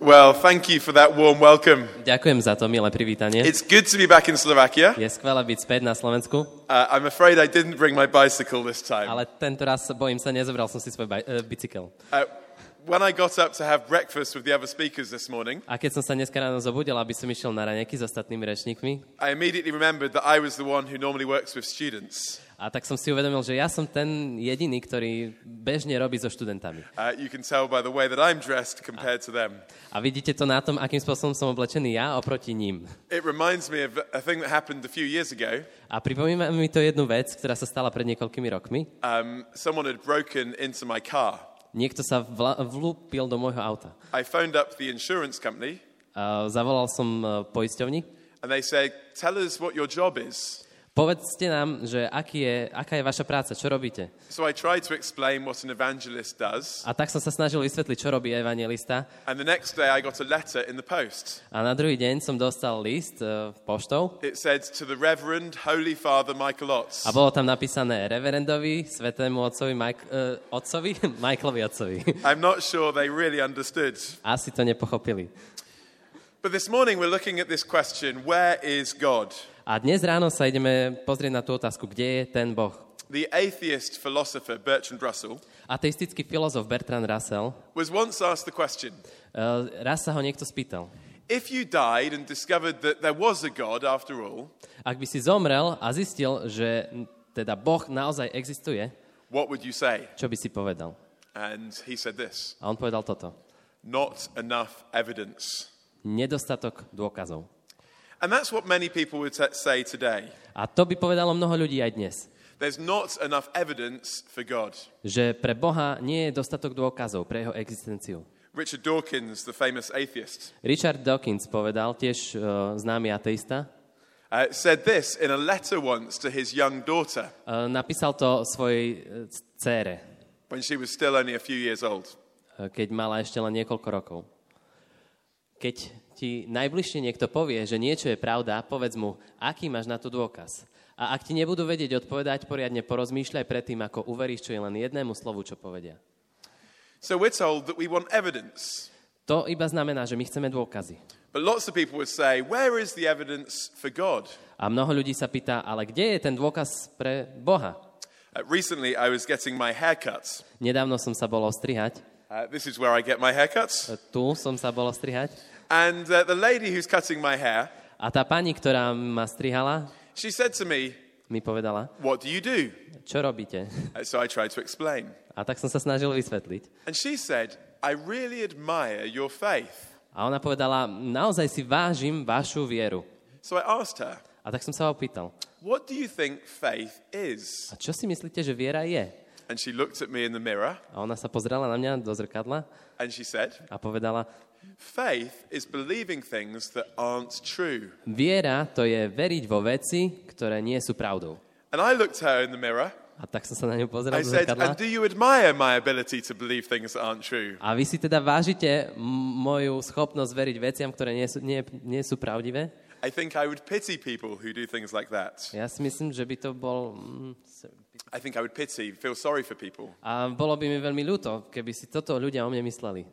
Well, thank you for that warm welcome. Ďakujem za to, milé privítanie. It's good to be back in Slovakia. Je skvelé byť späť na Slovensku, Uh, I'm afraid I didn't bring my bicycle this time. ale tento raz, bojím sa, nezobral som si svoj baj- e, bicykel. Uh, when I got up to have breakfast with the other speakers this morning, A keď som sa dneska ráno zobudil, aby som išiel na raňajky s ostatnými rečníkmi, I immediately remembered that I was the one who normally works with students. A tak som si uvedomil, že ja som ten jediný, ktorý bežne robí so študentami. Uh, you can tell by the way that I'm dressed compared to them. A vidíte to na tom, akým spôsobom som oblečený ja oproti ním. It reminds me of a thing that happened a few years ago. A pripomína mi to jednu vec, ktorá sa stala pred niekoľkými rokmi. Um, someone had broken into my car. Niekto sa vla- vlúpil do môjho auta. I phoned up the insurance company A zavolal som e, poisťovni. and they said, Tell us what your job is. Povedzte nám, že aký je, aká je vaša práca, čo robíte. So I tried to explain what an evangelist does. A tak som sa snažil vysvetliť, čo robí evangelista. And the next day I got a letter in the post. A na druhý deň som dostal list uh, poštou It said to the Reverend Holy Father Michael Otts. a bolo tam napísané reverendovi, svetému otcovi, Mike, uh, otcovi, Michaelovi otcovi. I'm not sure they really understood. Asi to nepochopili. But this morning we're looking at this question where is God? A dnes ráno sa ideme pozrieť na tú otázku, kde je ten Boh. The atheist philosopher Bertrand Russell Ateistický filozof Bertrand Russell, was once asked the question uh, raz sa ho niekto spýtal, if you died and discovered that there was a God after all, ak by si zomrel a zistil, že teda Boh naozaj existuje, what would you say? čo by si povedal? And he said this A on povedal toto. not enough evidence. Nedostatok dôkazov. And that's what many people would say today. A to by povedalo mnoho ľudí aj dnes. There's not enough evidence for God. Že pre Boha nie je dostatok dôkazov pre jeho existenciu. Richard Dawkins, the famous atheist, Richard Dawkins povedal, tiež uh, známy ateista, uh, said this in a letter once to his young daughter uh, napísal to svojej dcére, when she was still only a few years old. keď mala ešte len niekoľko rokov. Keď ti najbližšie niekto povie, že niečo je pravda, povedz mu, aký máš na to dôkaz. A ak ti nebudú vedieť odpovedať, poriadne porozmýšľaj predtým, ako uveríš, čo je len jednému slovu, čo povedia. So we're told that we want evidence. To iba znamená, že my chceme dôkazy. But lots of people would say, where is the evidence for God? A mnoho ľudí sa pýta, ale kde je ten dôkaz pre Boha? Uh, recently, I was getting my haircuts. Nedávno som sa bol ostrihať. Uh, this is where I get my haircuts. E, Tu som sa bol ostrihať. And uh, the lady who's cutting my hair, A tá pani, ktorá ma strihala, she said to me, mi povedala, What do you do? čo robíte? Uh, so I tried to explain. A tak som sa snažil vysvetliť. And she said, I really admire your faith. A ona povedala, naozaj si vážim vašu vieru. So I asked her, A tak som sa opýtal, What do you think faith is? a čo si myslíte, že viera je? And she looked at me in the mirror A ona sa pozrela na mňa do zrkadla and she said, a povedala, Faith is believing things that aren't true. viera to je veriť vo veci, ktoré nie sú pravdou. And I looked her in the mirror. A tak som sa na ňu pozrel I do said, zrkadla. And do you admire my ability to believe things that aren't true? A vy si teda vážite moju schopnosť veriť veciam, ktoré nie sú, nie, nie sú pravdivé? I think I would pity people who do things like that. Ja si myslím, že by to bol... mm, I think I would pity, feel sorry for people. A bolo by mi veľmi ľúto, keby si toto ľudia o mne mysleli.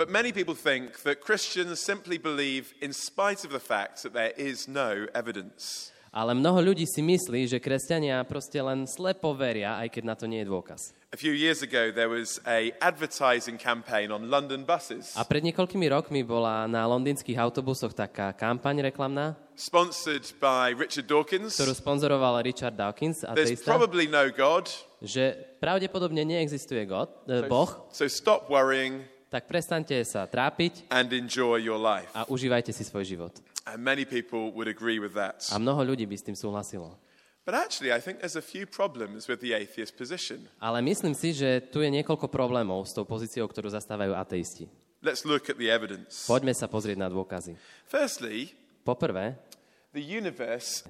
But many people think that Christians simply believe in spite of the fact that there is no evidence. Ale mnoho ľudí si myslí, že kresťania proste len slepo veria, aj keď na to nie je dôkaz. A few years ago, there was a advertising campaign on London buses, A pred niekoľkými rokmi bola na londýnskych autobusoch taká kampaň reklamná, sponsored by Richard Dawkins. ktorú sponzoroval Richard Dawkins, There's ateista, probably no God, že pravdepodobne neexistuje God, e, Boh, so stop worrying tak prestaňte sa trápiť and enjoy your life. a užívajte si svoj život. And many people would agree with that. A mnoho ľudí by s tým súhlasilo. But actually, I think there's a few problems with the atheist position. Ale myslím si, že tu je niekoľko problémov s tou pozíciou, ktorú zastávajú ateisti. Let's look at the evidence. Poďme sa pozrieť na dôkazy. Firstly, Poprvé, the universe.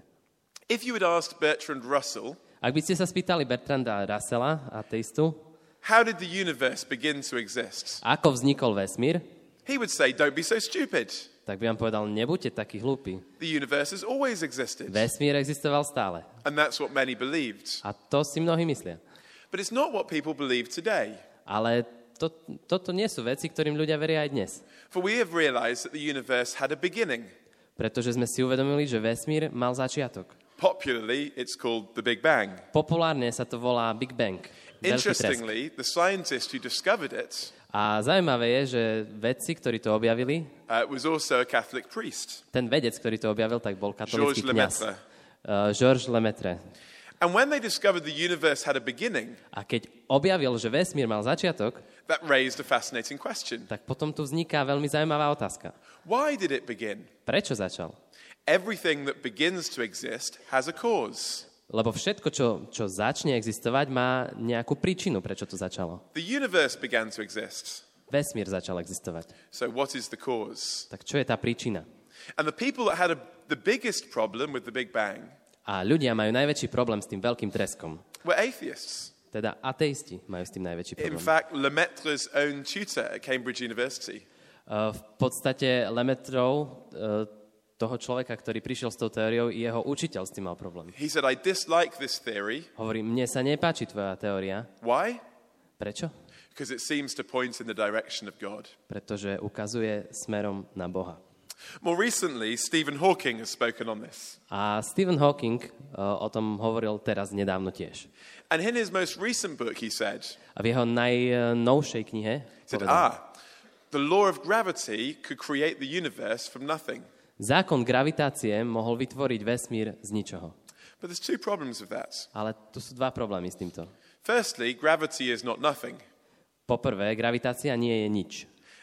If you had asked Bertrand Russell, ak by ste sa spýtali Bertranda Russella, ateistu, how did the universe begin to exist? ako vznikol vesmír, He would say, don't be so stupid. tak by vám povedal, nebuďte takí hlúpi. The universe has always existed. Vesmír existoval stále. And that's what many believed. A to si mnohí myslia. But it's not what people believe today. Ale to, toto nie sú veci, ktorým ľudia veria aj dnes. For we have realized that the universe had a beginning. Pretože sme si uvedomili, že vesmír mal začiatok. Popularly, it's called the Big Bang. Populárne sa to volá Big Bang. Interestingly, the scientist who discovered it A zaujímavé je, že vedci, ktorí to objavili, uh, was also a Catholic priest, ten vedec, ktorý to objavil, tak bol katolický kniaz. Uh, Georges Lemaitre. And when they discovered the universe had a beginning, A keď objavil, že vesmír mal začiatok, that raised a fascinating question. tak potom tu vzniká veľmi zaujímavá otázka. Why did it begin? Prečo začal? Everything that begins to exist has a cause. Lebo všetko, čo, čo začne existovať, má nejakú príčinu, prečo to začalo. The universe began to exist. Vesmír začal existovať. So, what is the cause? Tak čo je tá príčina? And the people that had a, the biggest problem with the Big Bang A ľudia majú najväčší problém s tým veľkým treskom. were atheists. Teda ateisti majú s tým najväčší In problém. fact, Lemaitre's own tutor at Cambridge University Uh, v podstate Lemetrov, uh, toho človeka, ktorý prišiel s tou teóriou, jeho učiteľ s tým mal problém. He said, I dislike this theory. Hovorí, mne sa nepáči tvoja teória. Why? Prečo? Because it seems to point in the direction of God. Pretože ukazuje smerom na Boha. More recently, Stephen Hawking has spoken on this. A Stephen Hawking uh, o tom hovoril teraz nedávno tiež. And in his most recent book, he said, A v jeho najnovšej knihe he said povedal, Ah, the law of gravity could create the universe from nothing. Zákon gravitácie mohol vytvoriť vesmír z ničoho. But there's two problems with that. Ale tu sú dva problémy s týmto. Firstly, gravity is not nothing. Poprvé, gravitácia nie je nič.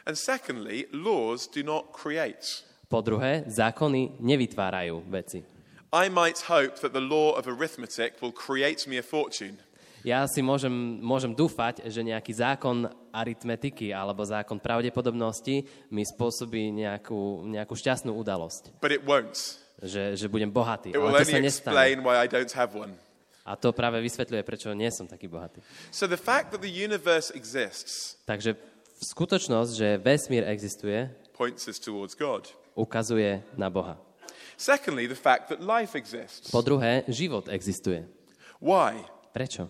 And secondly, laws do not create. Po druhé, zákony nevytvárajú veci. I might hope that the law of arithmetic will create me a fortune. Ja si môžem, môžem dúfať, že nejaký zákon aritmetiky alebo zákon pravdepodobnosti mi spôsobí nejakú, nejakú šťastnú udalosť. But it won't. Že, že budem bohatý. It Ale to sa nestane. why I don't have one. A to práve vysvetľuje, prečo nie som taký bohatý. So the fact that the universe exists Takže skutočnosť, že vesmír existuje, points us towards God. ukazuje na Boha. Secondly, the fact that life exists. Po druhé, život existuje. Why? Prečo?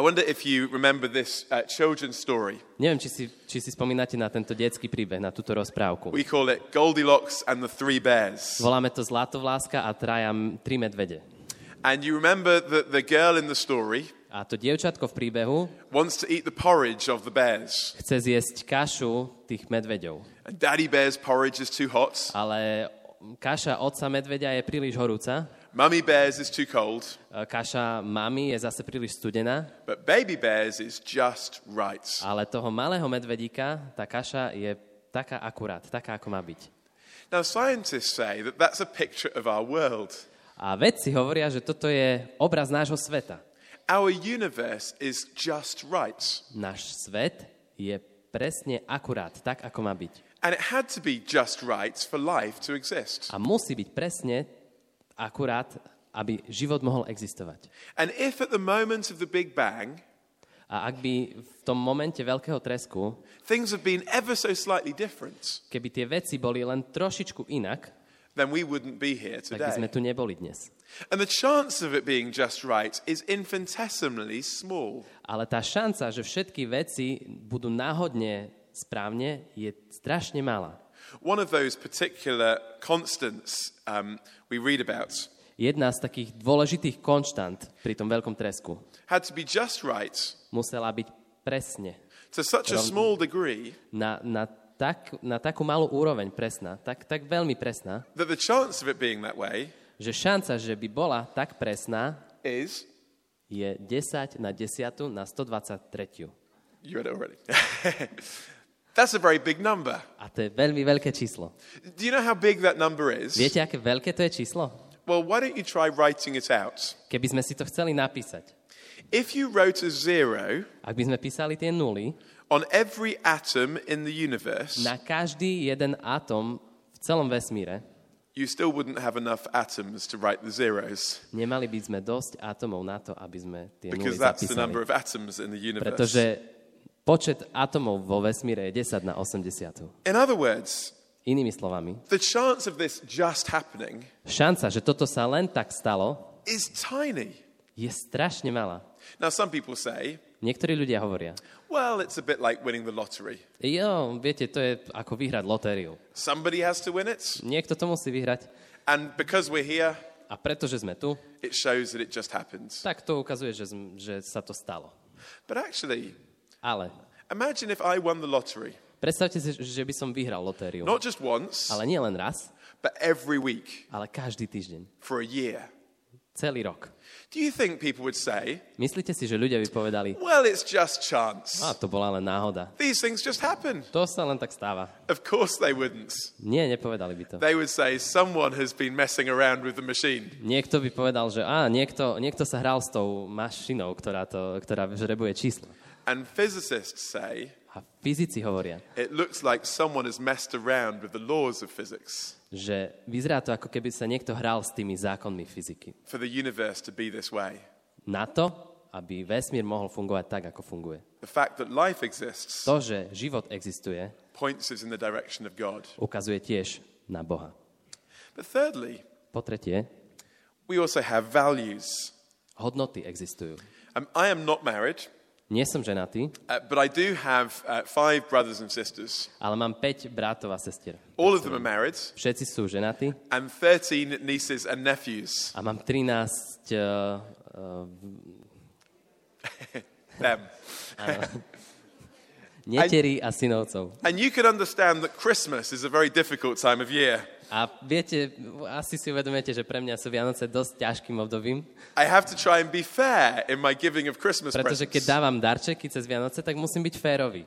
I wonder if you remember this uh, children's story. Neviem, či si, či si spomínate na tento detský príbeh, na túto rozprávku. We call it Goldilocks and the Three Bears. Voláme to Zlatovláska a traja, tri medvede. And you remember that the girl in the story A to dievčatko v príbehu wants to eat the porridge of the bears. chce zjesť kašu tých medveďov. And Daddy Bear's porridge is too hot. Ale kaša otca medveďa je príliš horúca, Mummy Bear's is too cold. e, kaša mamy je zase príliš studená, But Baby Bear's is just right. ale toho malého medvedíka, tá kaša je taká akurát, taká, ako má byť. Now, scientists say that that's a picture of our world. A vedci hovoria, že toto je obraz nášho sveta. Our universe is just right. Náš svet je presne akurát, tak, ako má byť. And it had to be just right for life to exist. A musí byť presne akurát, aby život mohol existovať. And if at the moment of the Big Bang, A ak by v tom momente veľkého tresku, things have been ever so slightly different, keby tie veci boli len trošičku inak, then we wouldn't be here tak by sme today. tu neboli dnes. And the chance of it being just right is infinitesimally small. Ale tá šanca, že všetky veci budú náhodne správne, je strašne malá. One of those particular constants um, we read about Jedna z takých dôležitých konštant pri tom veľkom tresku had to be just right musela byť presne to such a small degree na, na, tak, na takú malú úroveň presná, tak, tak veľmi presná, that the chance of it being that way že šanca, že by bola tak presná, is je 10 na 10 na 123. you read it already. That's a very big number. A to je veľmi veľké číslo. Do you know how big that number is? Viete, aké veľké to je číslo? Well, why don't you try writing it out? Keby sme si to chceli napísať. If you wrote a zero Ak by sme písali tie nuly, on every atom in the universe, na každý jeden atom v celom vesmíre you still wouldn't have enough atoms to write the zeros nemali by sme dosť atomov na to, aby sme tie nuly because that's the number of atoms in the universe. Pretože počet atomov vo vesmíre je 10 na 80. In other words, Inými slovami, the chance of this just happening šanca, že toto sa len tak stalo, is tiny. je strašne malá. Now, some people say, Niektorí ľudia hovoria, Well, it's a bit like winning the lottery. Jo, viete, to je ako vyhrať lotériu. Somebody has to win it, Niekto to musí vyhrať. and because we're here, A pretože sme tu, it shows that it just happens. tak to ukazuje, že, že sa to stalo. But actually, Ale imagine if I won the lottery, predstavte si, že by som vyhral lotériu. not just once, Ale nie len raz, but every week ale každý týždeň. for a year. Celý rok. Do you think people would say, Myslíte si, že ľudia by povedali, well, it's just chance? a to bola len náhoda. These things just happen. To sa len tak stáva. Of course they wouldn't. Nie, nepovedali by to. They would say, someone has been messing around with the machine. Niekto by povedal, že á, niekto, niekto sa hral s tou mašinou, ktorá, to, ktorá žrebuje číslo. And physicists say, A fyzici hovoria, it looks like someone has messed around with the laws of physics že vyzerá to, ako keby sa niekto hral s tými zákonmi fyziky. for the universe to be this way. Na to, aby vesmír mohol fungovať tak, ako funguje. The fact that life exists To, že život existuje, points us in the direction of God. ukazuje tiež na Boha. But thirdly, Po tretie, we also have values. hodnoty existujú. Um, I am not married, Nie som ženatý, uh, but I do have uh, five brothers and sisters. ale mám 5 bratov a sestier. All of them are married, Všetci sú ženatí and 13 nieces and nephews. a mám 13 uh, uh, Them. neterí a synovcov. And you can understand that Christmas is a very difficult time of year. A viete, asi si uvedomujete, že pre mňa sú Vianoce dosť ťažkým obdobím, I have to try and be fair in my giving of Christmas pretože keď presents. dávam darčeky cez Vianoce, tak musím byť férový.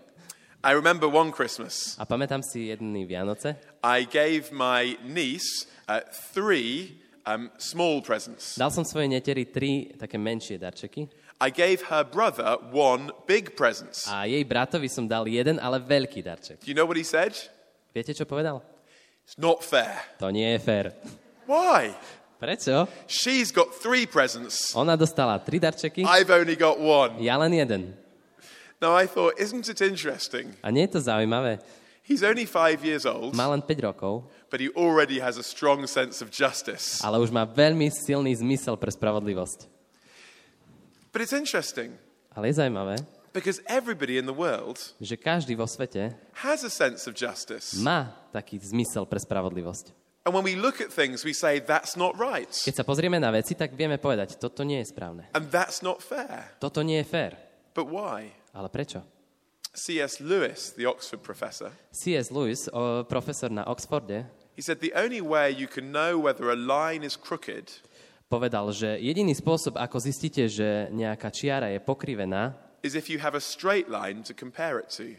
I remember one Christmas, A pamätám si jedný Vianoce, I gave my niece uh, three um, small presents. dal som svojej neteri tri také menšie darčeky I gave her brother one big present. a jej bratovi som dal jeden, ale veľký darček. Do you know what he said? Viete, čo povedal? It's not fair. To nie je fér. Why? Prečo? She's got three presents. Ona dostala tri darčeky, I've only got one. ja len jeden. Now I thought, isn't it interesting? A nie je to zaujímavé? He's only five years old, Má len 5 rokov, but he already has a strong sense of justice. ale už má veľmi silný zmysel pre spravodlivosť. But it's interesting Ale je zaujímavé, because everybody in the world že každý vo svete has a sense of justice. má taký zmysel pre spravodlivosť. And when we look at things, we say, that's not right. Keď sa pozrieme na veci, tak vieme povedať, toto nie je správne. And that's not fair. Toto nie je fér. But why? Ale prečo? C.S. Lewis, the Oxford professor, C.S. Lewis, o, profesor na Oxforde, he said the only way you can know whether a line is crooked povedal, že jediný spôsob, ako zistíte, že nejaká čiara je pokrivená, is if you have a straight line to compare it to.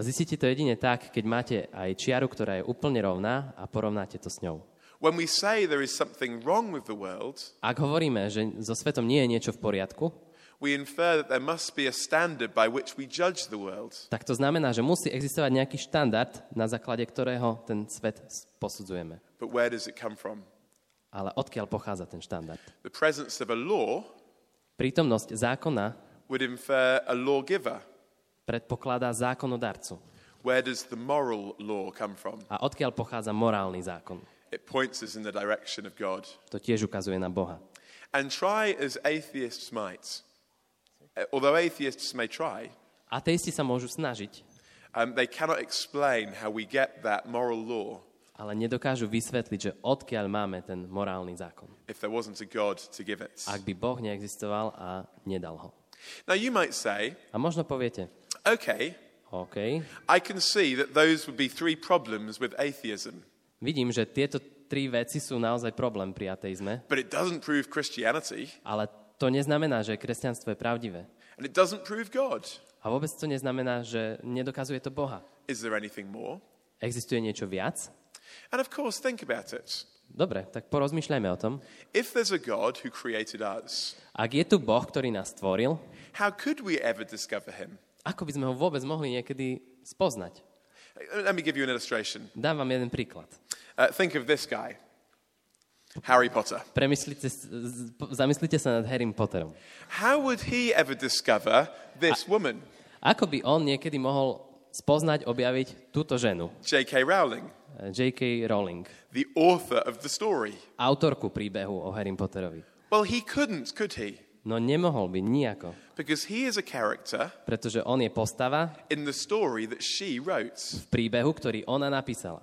zistíte to jedine tak, keď máte aj čiaru, ktorá je úplne rovná a porovnáte to s ňou. When we say there is something wrong with the world, Ak hovoríme, že so svetom nie je niečo v poriadku, we infer that there must be a standard by which we judge the world. tak to znamená, že musí existovať nejaký štandard, na základe ktorého ten svet posudzujeme. But where does it come from? Ale odkiaľ pochádza ten štandard? The presence of a law Prítomnosť zákona would infer a lawgiver. predpokladá zákonodarcu. Where does the moral law come from? A odkiaľ pochádza morálny zákon? It points us in the direction of God. To tiež ukazuje na Boha. And try as atheists might, uh, although atheists may try, Ateisti sa môžu snažiť, um, they cannot explain how we get that moral law ale nedokážu vysvetliť, že odkiaľ máme ten morálny zákon. if there wasn't a God to give it. Ak by Boh neexistoval a nedal ho. Now, you might say, A možno poviete, okay, OK, I can see that those would be three problems with atheism, vidím, že tieto tri veci sú naozaj problém pri ateizme, but it doesn't prove Christianity ale to neznamená, že kresťanstvo je pravdivé. and it doesn't prove God. A vôbec to neznamená, že nedokazuje to Boha. Is there anything more? Existuje niečo viac? And of course, think about it. Dobre, tak porozmýšľajme o tom. If there's a God who created us, Ak je tu Boh, ktorý nás stvoril, how could we ever discover him? ako by sme ho vôbec mohli niekedy spoznať? Let me give you an illustration. Dám vám jeden príklad. Uh, think of this guy, Harry Potter. Premyslite, zamyslite sa nad Harrym Potterom. How would he ever discover this woman, Ako by on niekedy mohol spoznať, objaviť túto ženu, J.K. Rowling, J.K. Rowling, the author of the story? autorku príbehu o Harrym Potterovi? Well, he couldn't, could he? No nemohol by, nejako. Because he is a character Pretože on je postava in the story that she wrote. v príbehu, ktorý ona napísala.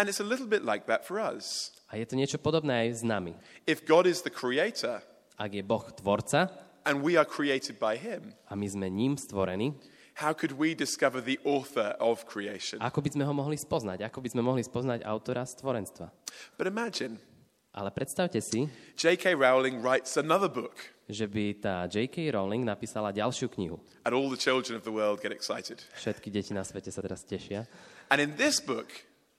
And it's a little bit like that for us. A je to niečo podobné aj s nami. If God is the creator Ak je Boh tvorca and we are created by him, a my sme ním stvorení, how could we discover the author of creation? ako by sme ho mohli spoznať? Ako by sme mohli spoznať autora stvorenstva? But imagine Ale predstavte si, J.K. Rowling writes another book že by tá J.K. Rowling napísala ďalšiu knihu. and all the children of the world get excited. Všetky deti na svete sa teraz tešia. And in this book,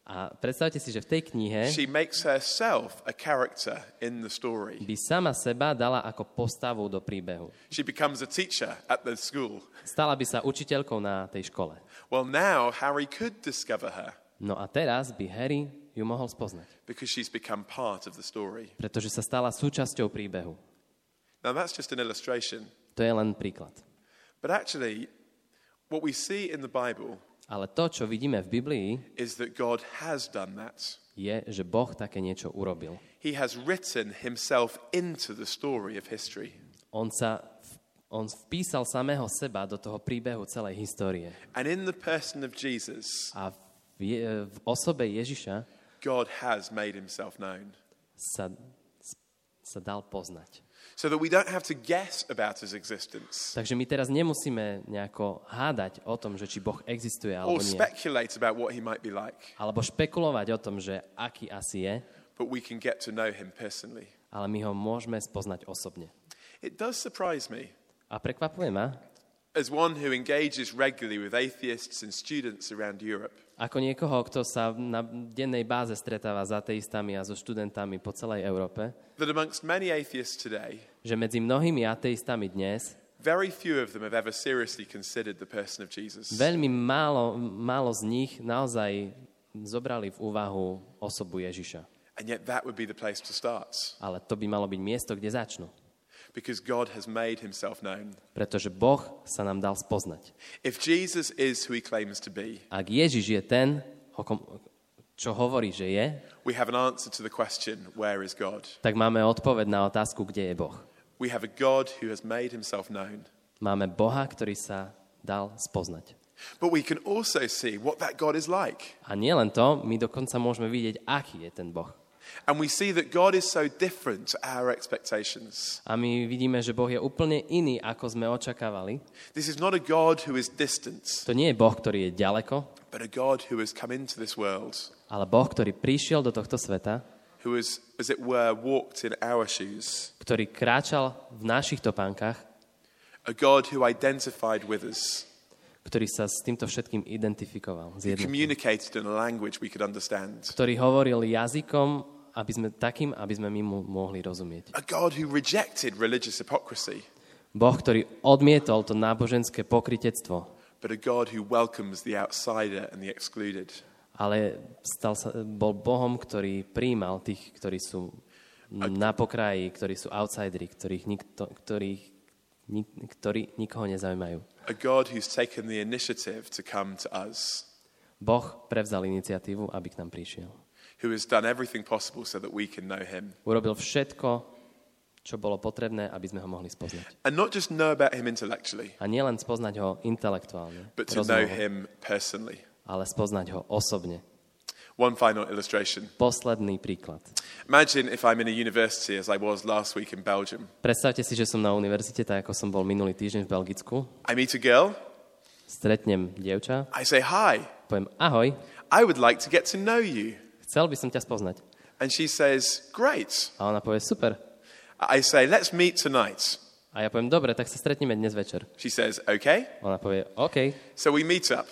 A predstavte si, že v tej knihe she makes herself a character in the story. by sama seba dala ako postavu do príbehu. She becomes a teacher at the school. Stala by sa učiteľkou na tej škole. Well, now Harry could discover her No a teraz by Harry ju mohol spoznať, because she's become part of the story. pretože sa stala súčasťou príbehu. Now, that's just an illustration. To je len príklad. But actually, what we see in the Bible Ale to, čo vidíme v Biblii, is that God has done that. je, že Boh také niečo urobil. He has written himself into the story of history. On sa on vpísal samého seba do toho príbehu celej histórie. And in the person of Jesus, A v, je, v osobe Ježiša God has made himself known. sa, sa dal poznať. So that we don't have to guess about his existence Takže my teraz nemusíme nejako hádať o tom, že či Boh existuje alebo or nie. speculate about what he might be like, Alebo špekulovať o tom, že aký asi je, but we can get to know him personally. ale my ho môžeme spoznať osobne. It does surprise me. A prekvapuje ma, As one who engages regularly with atheists and students around Europe, ako niekoho, kto sa na dennej báze stretáva s ateistami a so študentami po celej Európe, that amongst many atheists today, že medzi mnohými ateistami dnes very few of them have ever seriously considered the person of Jesus. veľmi málo, málo z nich naozaj zobrali v úvahu osobu Ježiša. And yet, that would be the place to start Ale to by malo byť miesto, kde začnú. Because God has made himself known. Pretože Boh sa nám dal spoznať. If Jesus is who he claims to be, Ak Ježiš je ten, čo hovorí, že je, we have an answer to the question, Where is God? tak máme odpoveď na otázku, kde je Boh. We have a God who has made himself known. Máme Boha, ktorý sa dal spoznať. But we can also see what that God is like. A nie len to, my dokonca môžeme vidieť, aký je ten Boh. And we see that God is so different to our expectations. A my vidíme, že Boh je úplne iný, ako sme očakávali. This is not a God who is distant, To nie je Boh, ktorý je ďaleko, but a God who has come into this world, ale Boh, ktorý prišiel do tohto sveta, who has, as it were, walked in our shoes. ktorý kráčal v našich topánkach, A God who identified with us, ktorý sa s týmto všetkým identifikoval. who Zjednotil. communicated in a language we could understand. Ktorý hovoril jazykom, aby sme takým, aby sme mu mohli rozumieť. A God who rejected religious hypocrisy, Boh, ktorý odmietol to náboženské pokritectvo, but a God who welcomes the outsider and the excluded. ale stal sa, bol Bohom, ktorý prijímal tých, ktorí sú na pokraji, ktorí sú outsideri, ktorých nikto, ktorých, nik, ktorí nikoho nezaujímajú. A God who's taken the initiative to come to us, Boh prevzal iniciatívu, aby k nám prišiel. Who has done everything possible so that we can know him. Urobil všetko, čo bolo potrebné, aby sme ho mohli spoznať. And not just know about him intellectually, A nielen spoznať ho intelektuálne, but to know him personally. ale spoznať ho osobne. One final illustration. Posledný príklad. Imagine if I'm in a university as I was last week in Belgium. Predstavte si, že som na univerzite, tak ako som bol minulý týždeň v Belgicku. I meet a girl, Stretnem dievča, I say, Hi, poviem ahoj, I would like to get to know you. Chcel by som ťa spoznať. And she says, Great. A ona povie super. I say, Let's meet tonight. A ja poviem, dobre, tak sa stretneme dnes večer. She says, Okay. Ona povie, OK, So we meet up.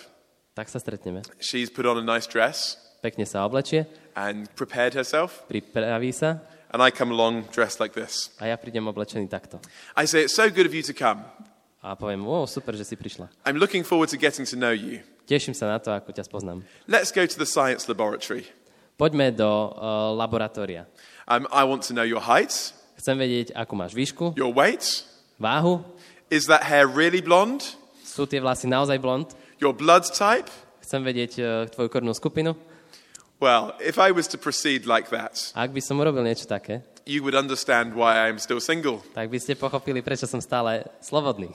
tak sa stretneme. She's put on a nice dress Pekne sa oblečie, and prepared herself. pripraví sa And I come along dressed like this. a ja prídem oblečený takto. I say, It's so good of you to come. A poviem, o, super, že si prišla. I'm looking forward to getting to know you. Teším sa na to, ako ťa spoznám. Let's go to the science laboratory. Poďme do uh, laboratória. Um, I want to know your height, Chcem vedieť, akú máš výšku, your weight. váhu, Is that hair really blonde? sú tie vlasy naozaj blond, Your blood type? chcem vedieť uh, tvoju kornú skupinu, Well, if I was to proceed like that, Ak by som urobil niečo také, you would understand why I am still single. tak by ste pochopili, prečo som stále slobodný.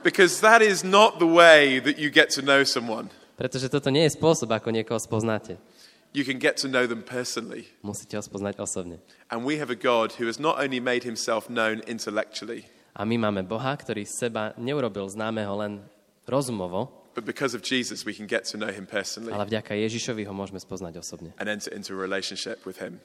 Because that is not the way that you get to know someone. Pretože toto nie je spôsob, ako niekoho spoznáte. You can get to know them personally. Musíte ho spoznať osobne. And we have a God who has not only made himself known intellectually, A my máme Boha, ktorý seba neurobil známeho len rozumovo, but because of Jesus, we can get to know him personally ale vďaka Ježišovi ho môžeme spoznať osobne. and enter into a relationship with him.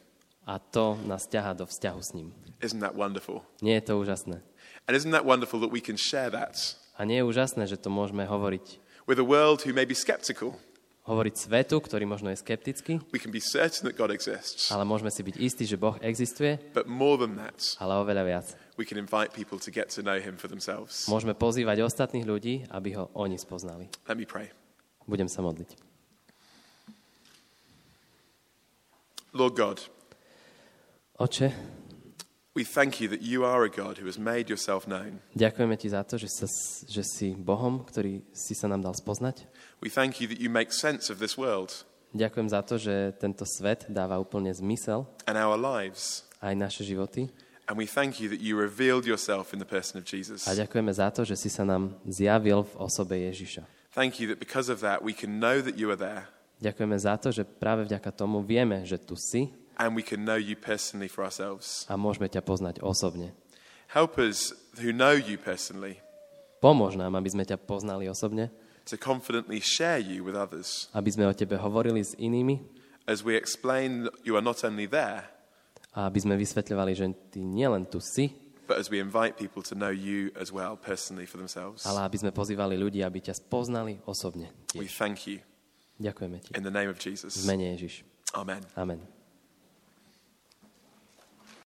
A to nás ťahá do vzťahu s ním. Isn't that wonderful? Nie je to úžasné. And isn't that wonderful that we can share that A nie je úžasné, že to môžeme hovoriť, with a world who may be skeptical? Hovoriť svetu, ktorý možno je skeptický, We can be certain that God exists, ale môžeme si byť istí, že Boh existuje, but more than that, ale oveľa viac. we can invite people to get to know him for themselves. Môžeme pozývať ostatných ľudí, aby ho oni spoznali. Let me pray. Budem sa modliť. Lord God, Oče, we thank you that you are a God who has made yourself known. ďakujeme ti za to, že, sa, že si Bohom, ktorý si sa nám dal spoznať. We thank you that you make sense of this world Ďakujem za to, že tento svet dáva úplne zmysel and our lives. aj naše životy. And we thank you that you revealed yourself in the person of Jesus. A ďakujeme za to, že si sa nám zjavil v osobe Ježiša. Thank you that because of that we can know that you are there Ďakujeme za to, že práve vďaka tomu vieme, že tu si and we can know you personally for ourselves. a môžeme ťa poznať osobne. Help us who know you personally Pomôž nám, aby sme ťa poznali osobne, to confidently share you with others aby sme o tebe hovorili s inými as we explain that you are not only there, a aby sme vysvetľovali, že ty nielen tu si, but as we invite people to know you as well personally for themselves. ale aby sme pozývali ľudí, aby ťa spoznali osobne. We Tiež. thank you Ďakujeme ti. in the name of Jesus. V mene Ježiš. Amen. Amen.